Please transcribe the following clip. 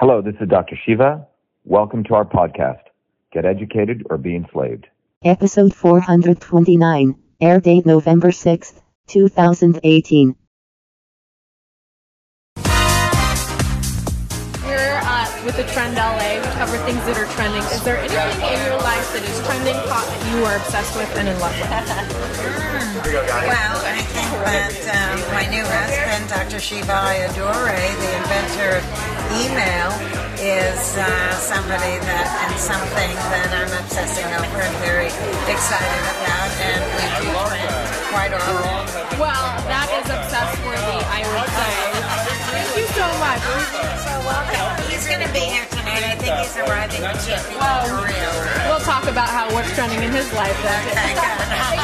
Hello, this is Dr. Shiva. Welcome to our podcast, Get Educated or Be Enslaved. Episode 429, air date November 6, 2018. We're uh, with the Trend LA. We cover things that are trending. Is there anything in your life that is trending, hot, that you are obsessed with and in love with? Well, I think that um, my new husband, Dr. Shiva Ayyadurai, the inventor of email, is uh, somebody that and something that I'm obsessing over and very excited about, and we do trend quite often. Well, that is obsessed worthy, I would say. Thank you so much. So welcome. He's going to be here tonight. I think he's arriving in Well, We'll talk about how what's trending in his life then. God.